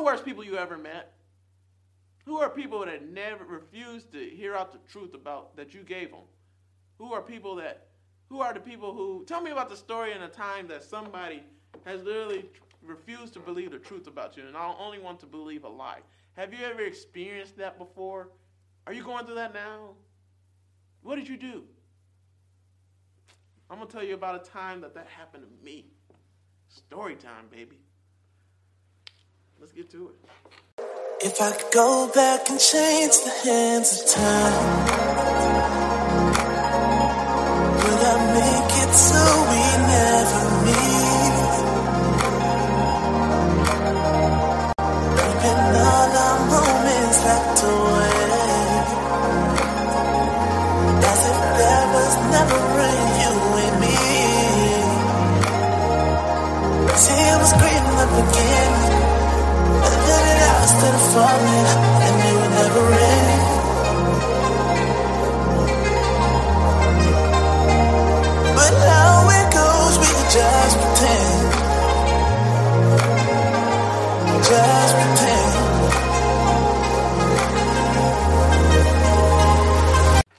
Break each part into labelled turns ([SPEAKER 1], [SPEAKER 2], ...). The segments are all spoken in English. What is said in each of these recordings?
[SPEAKER 1] the worst people you ever met? Who are people that never refused to hear out the truth about that you gave them? Who are people that who are the people who tell me about the story in a time that somebody has literally refused to believe the truth about you and I only want to believe a lie. Have you ever experienced that before? Are you going through that now? What did you do? I'm going to tell you about a time that that happened to me. Story time, baby. Let's get to it.
[SPEAKER 2] If I could go back and change the hands of time, would I make it so we never meet? And it never end. But it goes, we just pretend. Just pretend.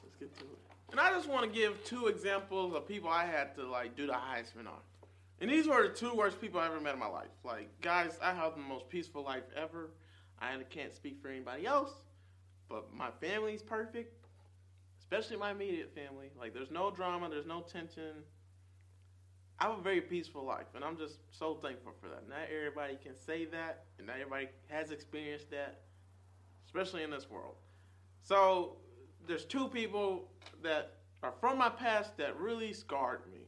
[SPEAKER 1] Let's get to it. And I just want to give two examples of people I had to like do the Heisman on. And these were the two worst people I ever met in my life. Like, guys, I have the most peaceful life ever. I can't speak for anybody else, but my family's perfect, especially my immediate family. Like, there's no drama, there's no tension. I have a very peaceful life, and I'm just so thankful for that. Not everybody can say that, and not everybody has experienced that, especially in this world. So, there's two people that are from my past that really scarred me.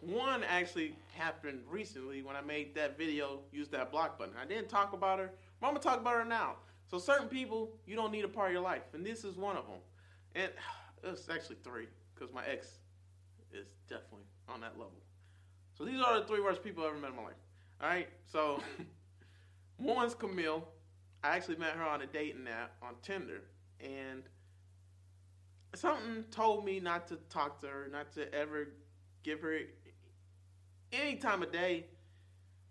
[SPEAKER 1] One actually happened recently when I made that video, used that block button. I didn't talk about her, I'm gonna talk about her now. So certain people you don't need a part of your life, and this is one of them. And it's actually three, because my ex is definitely on that level. So these are the three worst people I've ever met in my life. All right, so one's Camille. I actually met her on a dating app on Tinder, and something told me not to talk to her, not to ever give her any time of day.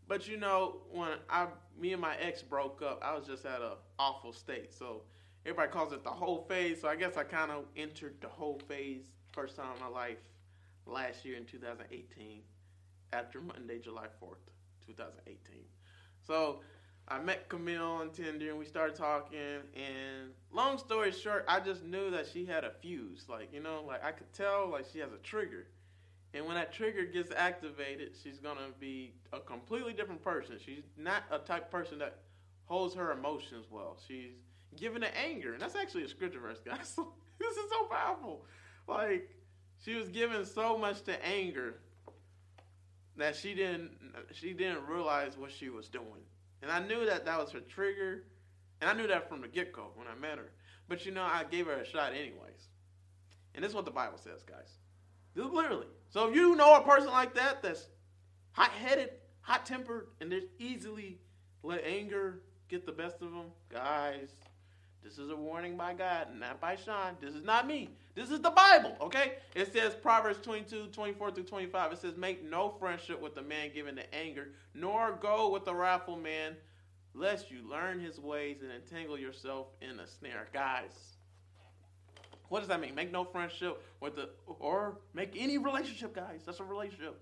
[SPEAKER 1] But you know, when I, me and my ex broke up, I was just at a awful state. So everybody calls it the whole phase. So I guess I kind of entered the whole phase first time in my life last year in 2018, after Monday, July 4th, 2018. So I met Camille on Tinder and we started talking. And long story short, I just knew that she had a fuse. Like, you know, like I could tell like she has a trigger. And when that trigger gets activated, she's gonna be a completely different person. She's not a type of person that holds her emotions well. She's given to anger, and that's actually a scripture verse, guys. this is so powerful. Like she was given so much to anger that she didn't she didn't realize what she was doing. And I knew that that was her trigger, and I knew that from the get go when I met her. But you know, I gave her a shot anyways. And this is what the Bible says, guys. Literally. So if you know a person like that that's hot headed, hot tempered, and they easily let anger get the best of them, guys, this is a warning by God, not by Sean. This is not me. This is the Bible, okay? It says Proverbs 22, 24 through 25. It says, Make no friendship with the man given to anger, nor go with the wrathful man, lest you learn his ways and entangle yourself in a snare. Guys, what does that mean? Make no friendship with the, or make any relationship, guys. That's a relationship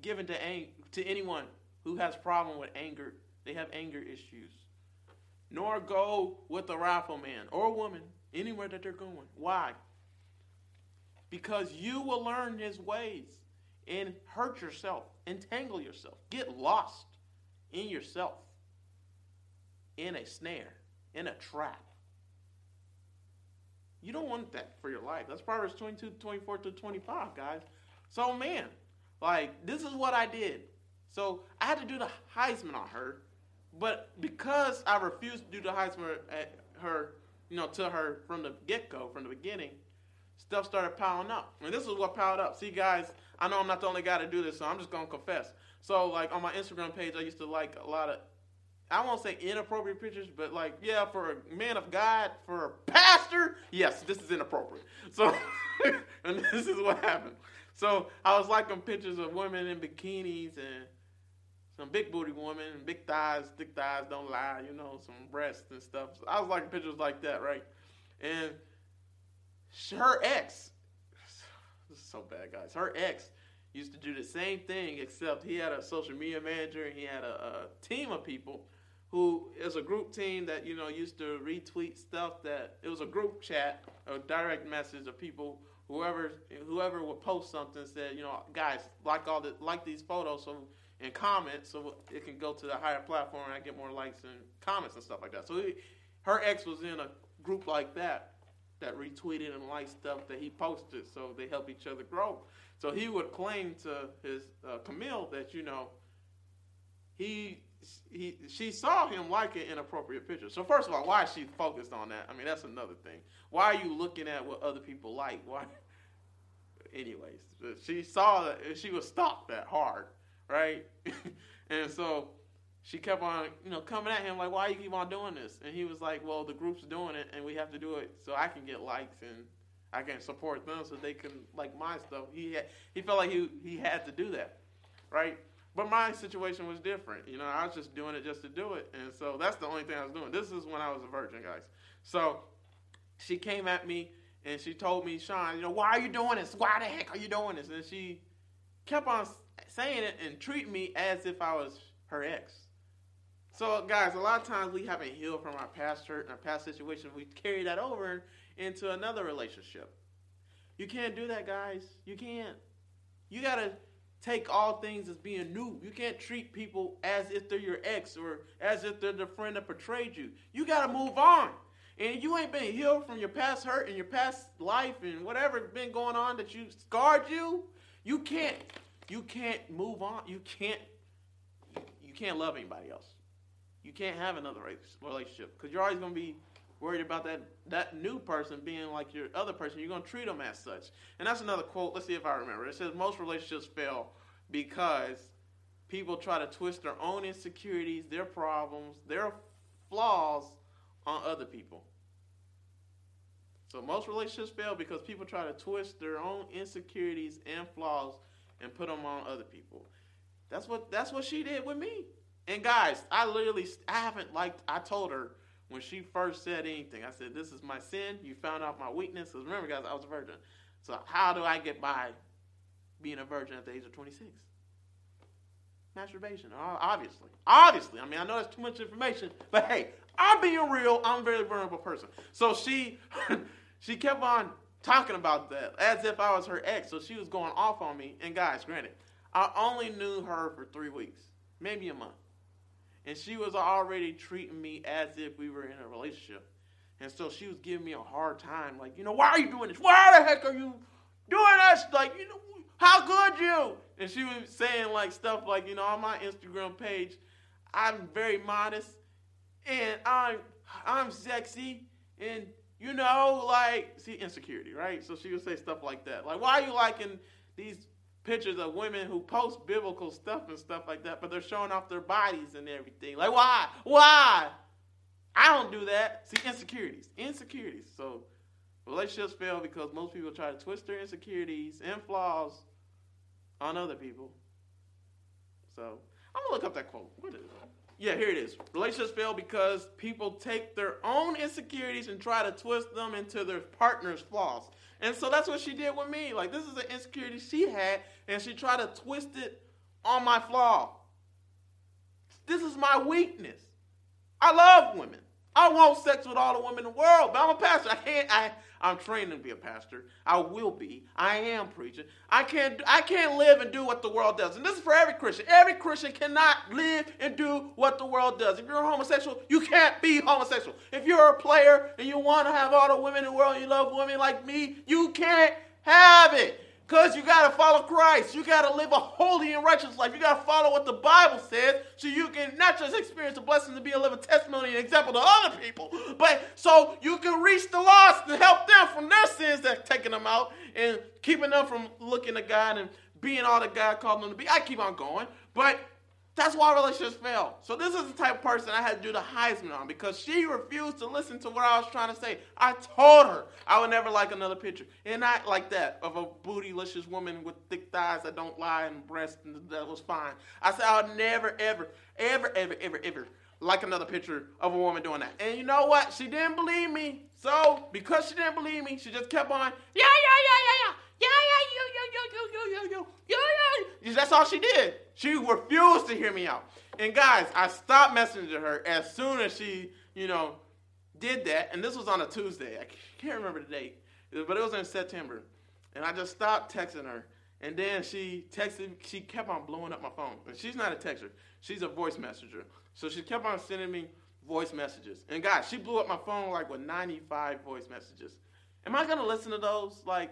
[SPEAKER 1] given to ang- to anyone who has problem with anger. They have anger issues. Nor go with a rifleman man or woman anywhere that they're going. Why? Because you will learn his ways and hurt yourself, entangle yourself, get lost in yourself, in a snare, in a trap. You don't want that for your life. That's Proverbs 22, 24 to 25, guys. So, man, like, this is what I did. So, I had to do the Heisman on her, but because I refused to do the Heisman at her, you know, to her from the get go, from the beginning, stuff started piling up. And this is what piled up. See, guys, I know I'm not the only guy to do this, so I'm just going to confess. So, like, on my Instagram page, I used to like a lot of I won't say inappropriate pictures, but like, yeah, for a man of God, for a pastor, yes, this is inappropriate. So, and this is what happened. So I was liking pictures of women in bikinis, and some big booty women, big thighs, thick thighs don't lie, you know, some breasts and stuff. So I was liking pictures like that, right? And her ex, this is so bad, guys. Her ex used to do the same thing, except he had a social media manager and he had a, a team of people who is a group team that you know used to retweet stuff that it was a group chat, a direct message of people whoever whoever would post something said, you know, guys like all the like these photos so and comment so it can go to the higher platform and I get more likes and comments and stuff like that. So he, her ex was in a group like that that retweeted and liked stuff that he posted, so they help each other grow. So he would claim to his uh, Camille that you know he he she saw him like an inappropriate picture. So first of all, why is she focused on that? I mean, that's another thing. Why are you looking at what other people like? Why? Anyways, she saw that she was stalked that hard, right? and so she kept on, you know, coming at him like, "Why you keep on doing this?" And he was like, "Well, the group's doing it, and we have to do it so I can get likes and I can support them so they can like my stuff." He had, he felt like he he had to do that, right? But my situation was different. You know, I was just doing it just to do it. And so that's the only thing I was doing. This is when I was a virgin, guys. So she came at me and she told me, Sean, you know, why are you doing this? Why the heck are you doing this? And she kept on saying it and treating me as if I was her ex. So, guys, a lot of times we haven't healed from our past hurt and our past situation. We carry that over into another relationship. You can't do that, guys. You can't. You got to take all things as being new. You can't treat people as if they're your ex or as if they're the friend that betrayed you. You got to move on. And you ain't been healed from your past hurt and your past life and whatever been going on that you scarred you. You can't. You can't move on. You can't. You can't love anybody else. You can't have another relationship because you're always going to be worried about that that new person being like your other person. You're going to treat them as such. And that's another quote. Let's see if I remember. It says most relationships fail because people try to twist their own insecurities, their problems, their flaws on other people. So most relationships fail because people try to twist their own insecurities and flaws and put them on other people. That's what that's what she did with me. And guys, I literally I haven't liked I told her when she first said anything. I said, This is my sin. You found out my weakness. Because remember, guys, I was a virgin. So, how do I get by being a virgin at the age of 26? Masturbation, obviously. Obviously. I mean, I know that's too much information, but hey, I'm being real. I'm a very vulnerable person. So, she. she kept on talking about that as if I was her ex. So she was going off on me. And guys, granted, I only knew her for three weeks, maybe a month and she was already treating me as if we were in a relationship. And so she was giving me a hard time, like, you know, why are you doing this? Why the heck are you doing this? Like, you know, how could you? And she was saying like stuff like, you know, on my Instagram page, I'm very modest and I'm I'm sexy and you know, like see insecurity, right? So she would say stuff like that. Like, why are you liking these pictures of women who post biblical stuff and stuff like that, but they're showing off their bodies and everything. Like, why? Why? I don't do that. See, insecurities. Insecurities. So relationships fail because most people try to twist their insecurities and flaws on other people. So I'm gonna look up that quote. What is it? Yeah, here it is. Relationships fail because people take their own insecurities and try to twist them into their partner's flaws. And so that's what she did with me. Like, this is an insecurity she had, and she tried to twist it on my flaw. This is my weakness. I love women. I want sex with all the women in the world, but I'm a pastor. I can't. I I'm trained to be a pastor. I will be. I am preaching. I can't. I can't live and do what the world does. And this is for every Christian. Every Christian cannot live and do what the world does. If you're a homosexual, you can't be homosexual. If you're a player and you want to have all the women in the world, and you love women like me, you can't have it. Because you got to follow Christ. You got to live a holy and righteous life. You got to follow what the Bible says so you can not just experience the blessing to be a living testimony and example to other people, but so you can reach the lost and help them from their sins that's taking them out and keeping them from looking to God and being all that God called them to be. I keep on going. But That's why relationships fail. So this is the type of person I had to do the Heisman on because she refused to listen to what I was trying to say. I told her I would never like another picture, and not like that of a bootylicious woman with thick thighs that don't lie and breasts and that was fine. I said I would never, ever, ever, ever, ever, ever like another picture of a woman doing that. And you know what? She didn't believe me. So because she didn't believe me, she just kept on, yeah, yeah, yeah, yeah, yeah. Yeah, yeah, you, you, you, you, you, you, you, yeah. That's all she did. She refused to hear me out. And guys, I stopped messaging her as soon as she, you know, did that. And this was on a Tuesday. I can't remember the date, but it was in September. And I just stopped texting her. And then she texted, she kept on blowing up my phone. And she's not a texter, she's a voice messenger. So she kept on sending me voice messages. And guys, she blew up my phone like with 95 voice messages. Am I to listen to those like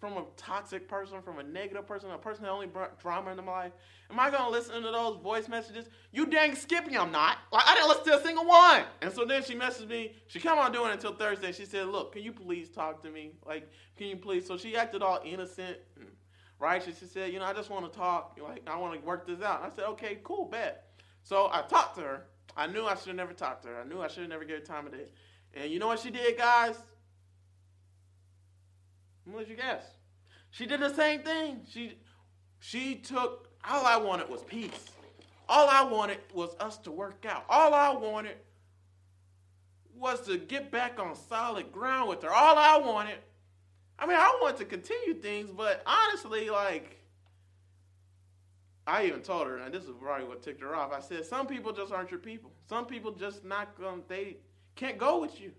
[SPEAKER 1] from a toxic person, from a negative person, a person that only brought drama into my life? Am I gonna listen to those voice messages? You dang Skippy, I'm not. Like I didn't listen to a single one. And so then she messaged me. She kept on doing it until Thursday. She said, "Look, can you please talk to me? Like, can you please?" So she acted all innocent, and righteous. She said, "You know, I just want to talk. Like, I want to work this out." And I said, "Okay, cool, bet." So I talked to her. I knew I should have never talked to her. I knew I should have never gave her time of day. And you know what she did, guys? Gonna let you guess. She did the same thing. She she took all I wanted was peace. All I wanted was us to work out. All I wanted was to get back on solid ground with her. All I wanted. I mean, I wanted to continue things, but honestly, like I even told her, and this is probably what ticked her off. I said, some people just aren't your people. Some people just not gonna they can't go with you.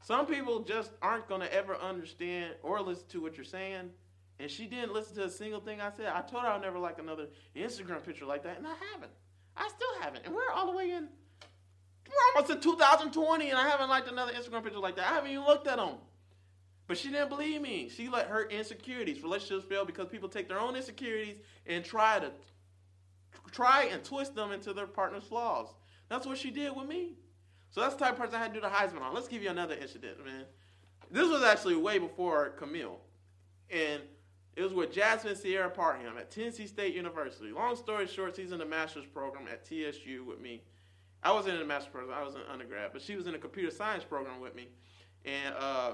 [SPEAKER 1] Some people just aren't gonna ever understand or listen to what you're saying. And she didn't listen to a single thing I said. I told her I'd never like another Instagram picture like that, and I haven't. I still haven't. And we're all the way in. We're almost in 2020, and I haven't liked another Instagram picture like that. I haven't even looked at them. But she didn't believe me. She let her insecurities, relationships fail because people take their own insecurities and try to try and twist them into their partner's flaws. That's what she did with me. So that's the type of person I had to do the Heisman on. Let's give you another incident, man. This was actually way before Camille. And it was with Jasmine Sierra Parham at Tennessee State University. Long story short, she's in the master's program at TSU with me. I wasn't in the master's program, I was an undergrad, but she was in a computer science program with me. And uh,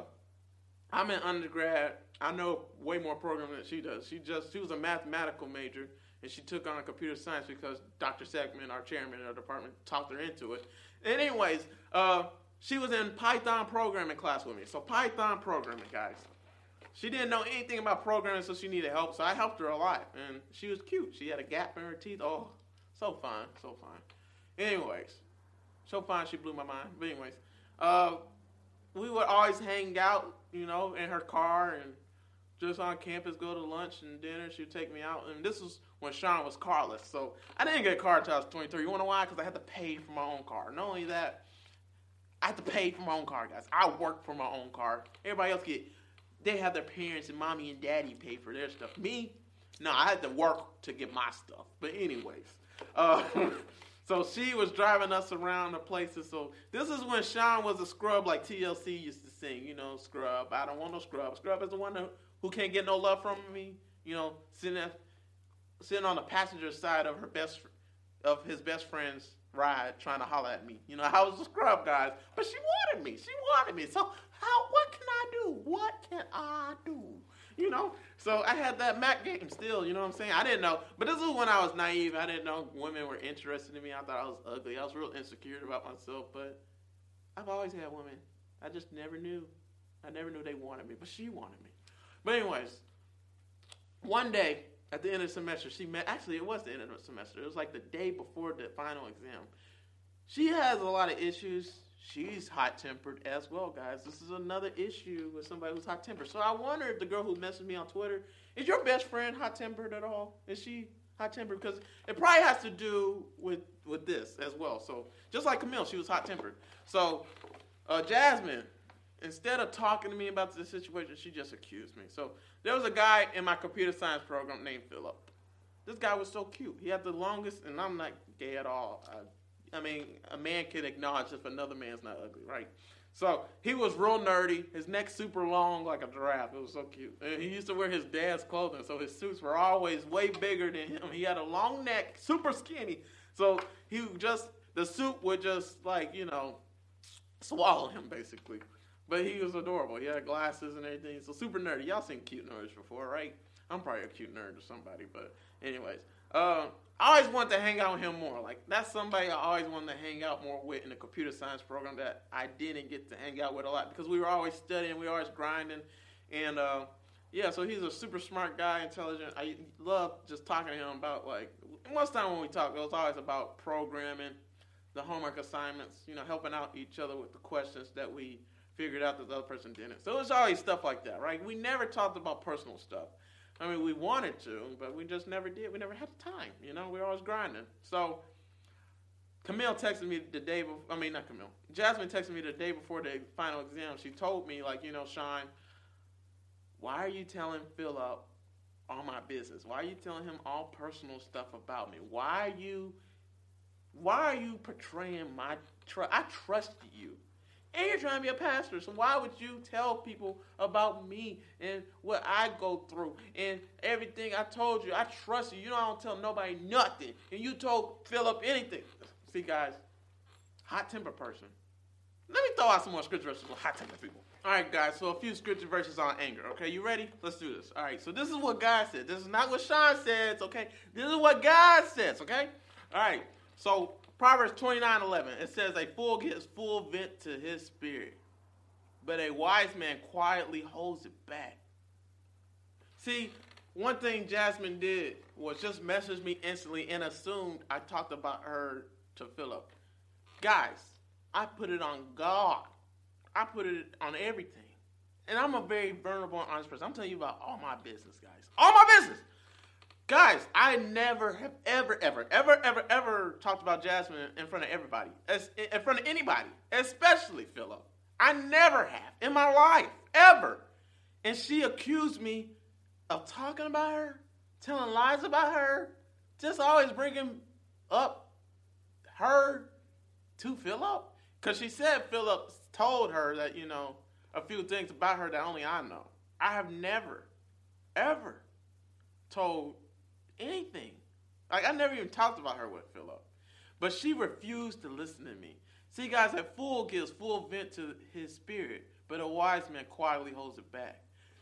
[SPEAKER 1] I'm in undergrad. I know way more programming than she does. She just she was a mathematical major and she took on computer science because Dr. Segman, our chairman of our department, talked her into it. Anyways, uh, she was in Python programming class with me. So Python programming, guys. She didn't know anything about programming, so she needed help. So I helped her a lot, and she was cute. She had a gap in her teeth. Oh, so fine, so fine. Anyways, so fine she blew my mind. But anyways, uh, we would always hang out, you know, in her car and just on campus, go to lunch and dinner. She'd take me out, and this was when Sean was carless. So I didn't get a car until I was 23. You want to know why? Because I had to pay for my own car. Not only that, I had to pay for my own car, guys. I work for my own car. Everybody else get they have their parents and mommy and daddy pay for their stuff. Me, no, I had to work to get my stuff. But anyways, uh, so she was driving us around the places. So this is when Sean was a scrub, like TLC used to sing. You know, scrub. I don't want no scrub. Scrub is the one who, who can't get no love from me. You know, sitting at, sitting on the passenger side of her best of his best friend's ride, trying to holler at me. You know, I was a scrub, guys, but she wanted me. She wanted me. So how? What can I do? What can I do? You know, so I had that Mac game still. You know what I'm saying? I didn't know, but this is when I was naive. I didn't know women were interested in me. I thought I was ugly. I was real insecure about myself. But I've always had women. I just never knew. I never knew they wanted me, but she wanted me. But anyways, one day at the end of the semester, she met. Actually, it was the end of the semester. It was like the day before the final exam. She has a lot of issues she's hot tempered as well, guys. This is another issue with somebody who's hot tempered. So I wonder if the girl who messaged me on Twitter is your best friend hot tempered at all? Is she hot tempered? Because it probably has to do with with this as well. So just like Camille, she was hot tempered. So uh, Jasmine, instead of talking to me about the situation, she just accused me. So there was a guy in my computer science program named Philip. This guy was so cute. He had the longest, and I'm not gay at all. I, I mean, a man can acknowledge if another man's not ugly, right? So he was real nerdy. His neck super long like a giraffe. It was so cute. And he used to wear his dad's clothing, so his suits were always way bigger than him. He had a long neck, super skinny. So he just the suit would just like you know swallow him basically. But he was adorable. He had glasses and everything. So super nerdy. Y'all seen cute nerds before, right? I'm probably a cute nerd or somebody, but anyways. Uh, I always wanted to hang out with him more. Like that's somebody I always wanted to hang out more with in the computer science program that I didn't get to hang out with a lot because we were always studying, we were always grinding, and uh, yeah. So he's a super smart guy, intelligent. I love just talking to him about like most time when we talk, it was always about programming, the homework assignments, you know, helping out each other with the questions that we figured out that the other person didn't. So it was always stuff like that, right? We never talked about personal stuff. I mean, we wanted to, but we just never did. We never had the time, you know. We were always grinding. So Camille texted me the day before. I mean, not Camille. Jasmine texted me the day before the final exam. She told me, like, you know, Sean, why are you telling Philip all my business? Why are you telling him all personal stuff about me? Why are you, why are you portraying my trust? I trusted you. And you're trying to be a pastor, so why would you tell people about me and what I go through and everything I told you? I trust you. You know I don't tell nobody nothing. And you told Philip anything. See, guys, hot temper person. Let me throw out some more scripture verses for hot temper people. All right, guys, so a few scripture verses on anger. Okay, you ready? Let's do this. All right, so this is what God said. This is not what Sean says, okay? This is what God says, okay? All right, so Proverbs 29 11, it says, A fool gives full vent to his spirit, but a wise man quietly holds it back. See, one thing Jasmine did was just message me instantly and assumed I talked about her to Philip. Guys, I put it on God. I put it on everything. And I'm a very vulnerable and honest person. I'm telling you about all my business, guys. All my business. Guys, I never have ever, ever, ever, ever, ever talked about Jasmine in front of everybody, in front of anybody, especially Philip. I never have in my life, ever. And she accused me of talking about her, telling lies about her, just always bringing up her to Philip. Because she said Philip told her that, you know, a few things about her that only I know. I have never, ever told anything. Like I never even talked about her with Philip. But she refused to listen to me. See, guys, a fool gives full vent to his spirit, but a wise man quietly holds it back.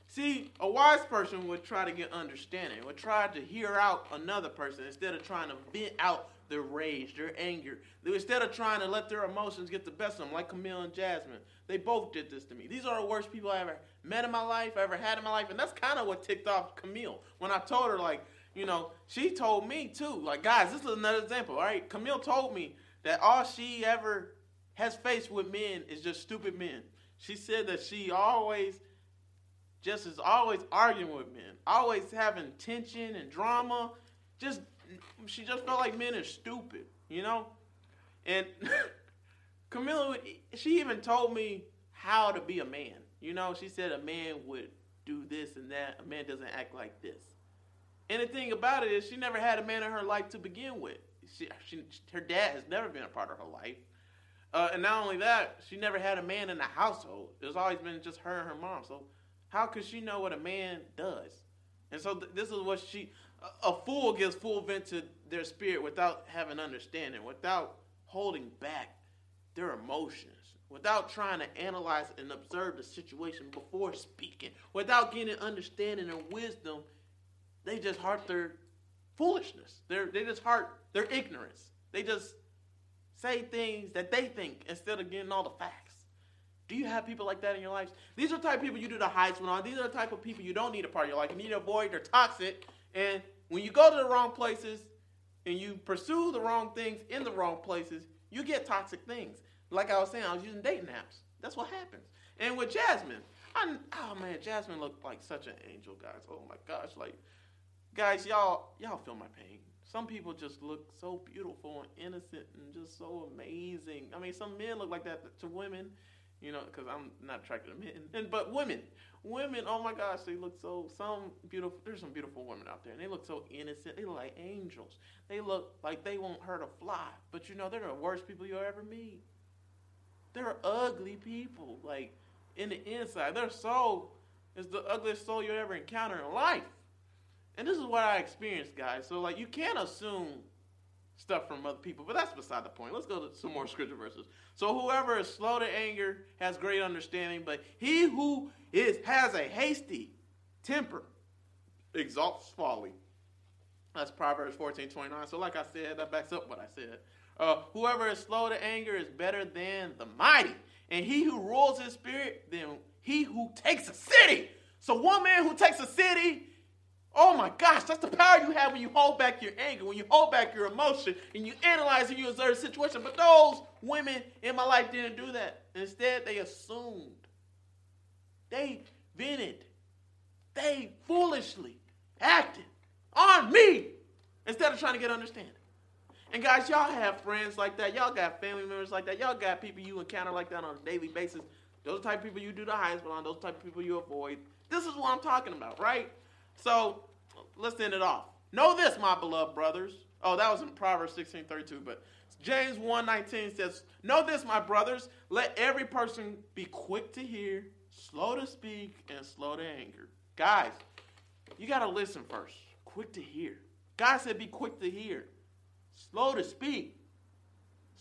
[SPEAKER 1] See, a wise person would try to get understanding, would try to hear out another person instead of trying to vent out their rage, their anger. Instead of trying to let their emotions get the best of them, like Camille and Jasmine. They both did this to me. These are the worst people I ever met in my life, I ever had in my life. And that's kind of what ticked off Camille. When I told her, like, you know, she told me too. Like, guys, this is another example, all right? Camille told me that all she ever has faced with men is just stupid men. She said that she always just is always arguing with men, always having tension and drama. Just she just felt like men are stupid, you know? And Camilla, she even told me how to be a man. You know, she said a man would do this and that. A man doesn't act like this. And the thing about it is, she never had a man in her life to begin with. She, she her dad has never been a part of her life. Uh, and not only that, she never had a man in the household. It's always been just her and her mom. So how could she know what a man does? And so th- this is what she, a, a fool gives full vent to their spirit without having understanding, without holding back their emotions, without trying to analyze and observe the situation before speaking, without getting understanding and wisdom. They just heart their foolishness. They're, they just heart their ignorance. They just say things that they think instead of getting all the facts. Do you have people like that in your lives? These are the type of people you do the Heisman on. These are the type of people you don't need a part of your life. You need to avoid. They're toxic. And when you go to the wrong places and you pursue the wrong things in the wrong places, you get toxic things. Like I was saying, I was using dating apps. That's what happens. And with Jasmine, I, oh man, Jasmine looked like such an angel, guys. Oh my gosh, like guys, y'all y'all feel my pain. Some people just look so beautiful and innocent and just so amazing. I mean, some men look like that to women, you know, because I'm not attracted to men. And but women, women, oh my gosh, they look so some beautiful. There's some beautiful women out there, and they look so innocent. They look like angels. They look like they won't hurt a fly. But you know, they're the worst people you'll ever meet. they're ugly people. Like in the inside, their soul is the ugliest soul you'll ever encounter in life. And this is what I experienced, guys. So like you can't assume stuff from other people, but that's beside the point. Let's go to some more scripture verses. So whoever is slow to anger has great understanding, but he who is has a hasty temper exalts folly. That's Proverbs 14, 29. So like I said, that backs up what I said. Uh, whoever is slow to anger is better than the mighty. And he who rules his spirit than he who takes a city. So one man who takes a city Oh my gosh, that's the power you have when you hold back your anger, when you hold back your emotion, and you analyze and you observe the situation. But those women in my life didn't do that. Instead, they assumed. They vented. They foolishly acted on me instead of trying to get understanding. And guys, y'all have friends like that. Y'all got family members like that. Y'all got people you encounter like that on a daily basis. Those type of people you do the Heisman on. Those type of people you avoid. This is what I'm talking about, right? So let's end it off. Know this, my beloved brothers. Oh, that was in Proverbs 16 32, but James 1 19 says, Know this, my brothers, let every person be quick to hear, slow to speak, and slow to anger. Guys, you got to listen first. Quick to hear. God said, Be quick to hear, slow to speak,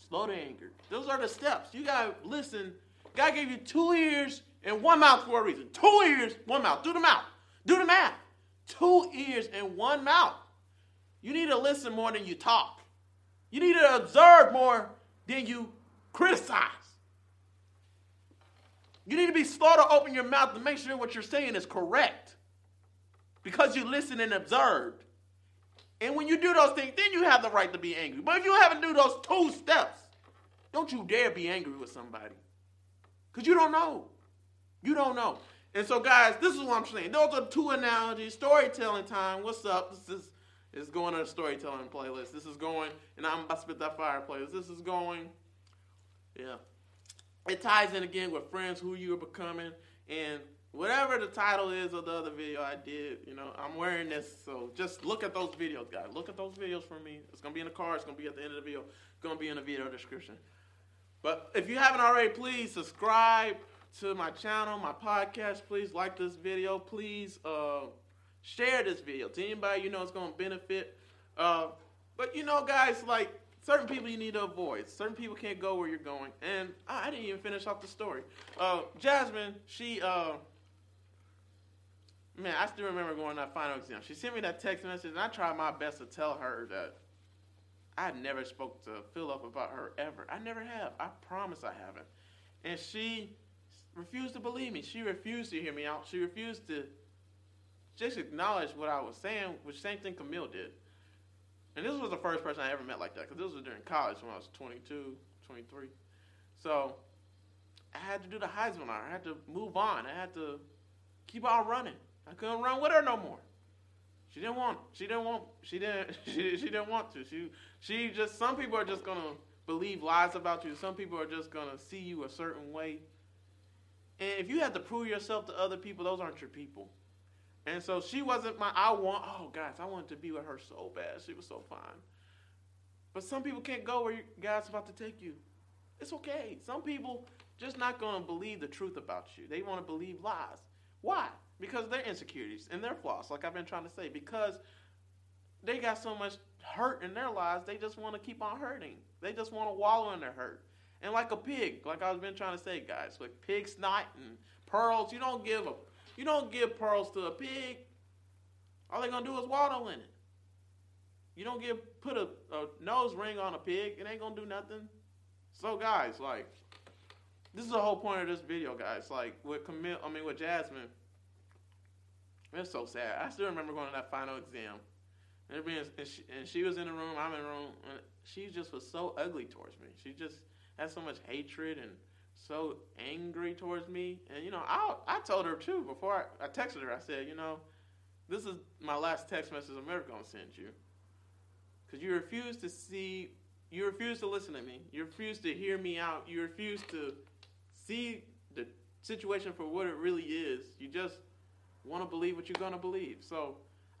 [SPEAKER 1] slow to anger. Those are the steps. You got to listen. God gave you two ears and one mouth for a reason. Two ears, one mouth. Do the mouth. Do the math two ears and one mouth. You need to listen more than you talk. You need to observe more than you criticize. You need to be slow to open your mouth to make sure what you're saying is correct because you listen and observed. And when you do those things, then you have the right to be angry. But if you haven't do those two steps, don't you dare be angry with somebody because you don't know. You don't know. And so, guys, this is what I'm saying. Those are two analogies. Storytelling time. What's up? This is is going on a storytelling playlist. This is going, and I'm about to spit that fire playlist. This is going, yeah. It ties in again with friends who you are becoming, and whatever the title is of the other video I did, you know, I'm wearing this. So just look at those videos, guys. Look at those videos for me. It's gonna be in the car. It's gonna be at the end of the video. It's gonna be in the video description. But if you haven't already, please subscribe to my channel, my podcast. Please like this video. Please uh, share this video to anybody you know it's going to benefit. Uh, but you know, guys, like certain people you need to avoid. Certain people can't go where you're going. And I, I didn't even finish off the story. Uh, Jasmine, she, uh, man, I still remember going to that final exam. She sent me that text message, and I tried my best to tell her that I never spoke to Philip about her ever. I never have. I promise I haven't. And she refused to believe me. She refused to hear me out. She refused to just acknowledge what I was saying, which same thing Camille did. And this was the first person I ever met like that because this was during college when I was 22, 23. So I had to do the Heisman I had to move on. I had to keep on running. I couldn't run with her no more. She didn't want. She didn't want. She didn't. She, she didn't want to. She she just. Some people are just gonna believe lies about you. Some people are just gonna see you a certain way and if you have to prove yourself to other people, those aren't your people. And so she wasn't my, I want, oh, guys, I wanted to be with her so bad. She was so fine. But some people can't go where God's about to take you. It's okay. Some people just not going to believe the truth about you. They want to believe lies. Why? Because they're insecurities and their flaws, like I've been trying to say. Because they got so much hurt in their lives, they just want to keep on hurting. They just want to wallow in their hurt. And like a pig, like I've been trying to say, guys, like pig snot and pearls, you don't give a you don't give pearls to a pig. All they're gonna do is wallow in it. You don't give put a, a nose ring on a pig, it ain't gonna do nothing. So guys, like this is the whole point of this video, guys. Like with Camille, I mean with Jasmine, it's so sad. I still remember going to that final exam, and, being, and, she, and she was in the room, I'm in the room, and she just was so ugly towards me. She just had so much hatred and so angry towards me. And you know, I I told her too before I, I texted her. I said, you know, this is my last text message I'm ever gonna send you, because you refuse to see, you refuse to listen to me, you refuse to hear me out, you refuse to see the situation for what it really is. You just want to believe what you're gonna believe. So,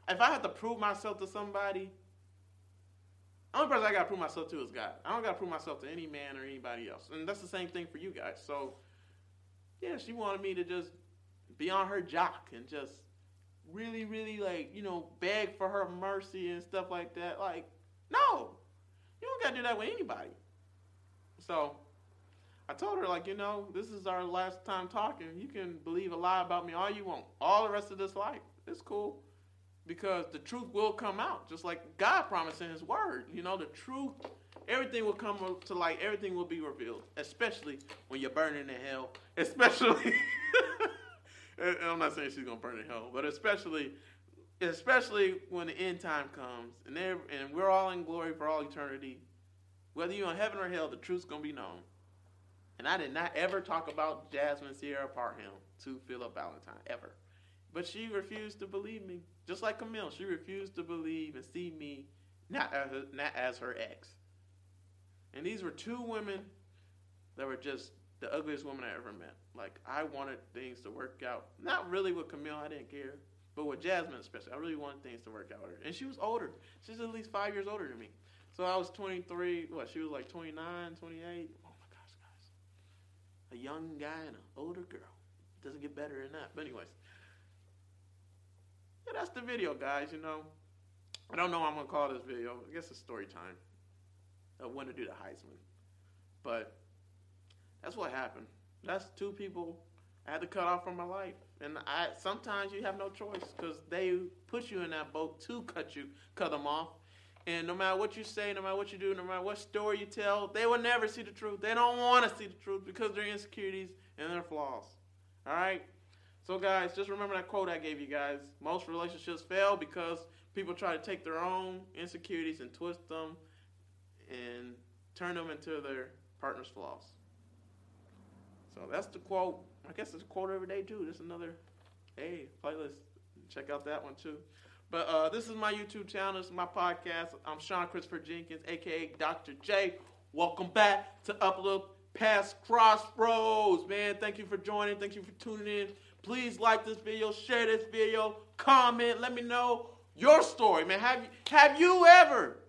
[SPEAKER 1] if I have to prove myself to somebody, only person I gotta prove myself to is God. I don't gotta prove myself to any man or anybody else. And that's the same thing for you guys. So yeah, she wanted me to just be on her jock and just really, really like, you know, beg for her mercy and stuff like that. Like, no. You don't gotta do that with anybody. So I told her, like, you know, this is our last time talking. You can believe a lie about me all you want. All the rest of this life. It's cool. Because the truth will come out. Just like God promised in his word. You know, the truth, everything will come to light. Everything will be revealed. Especially when you're burning in hell. Especially I'm not saying she's gonna burn in hell, but especially especially when the end time comes and and we're all in glory for all eternity. Whether you're in heaven or hell, the truth's gonna be known. And I did not ever talk about Jasmine Sierra Parham to Philip Valentine, ever. But she refused to believe me. Just like Camille, she refused to believe and see me not as, not as her ex. And these were two women that were just the ugliest woman I ever met. Like, I wanted things to work out. Not really with Camille, I didn't care. But with Jasmine, especially, I really wanted things to work out with her. And she was older. She's at least five years older than me. So I was 23. What? She was like 29, 28 a young guy and an older girl. Doesn't get better than that. But anyways, yeah, that's the video, guys. You know, I don't know what I'm gonna call this video. I guess it's story time. I want to do the Heisman, but that's what happened. That's two people I had to cut off from my life, and I sometimes you have no choice because they put you in that boat to cut you, cut them off. And no matter what you say, no matter what you do, no matter what story you tell, they will never see the truth. They don't want to see the truth because their insecurities and their flaws. All right? So, guys, just remember that quote I gave you guys. Most relationships fail because people try to take their own insecurities and twist them and turn them into their partner's flaws. So, that's the quote. I guess it's a quote every day, too. Just another, hey, playlist. Check out that one, too. But uh, this is my YouTube channel. This is my podcast. I'm Sean Christopher Jenkins, aka Dr. J. Welcome back to Upload Past Crossroads, man. Thank you for joining. Thank you for tuning in. Please like this video, share this video, comment. Let me know your story, man. Have you have you ever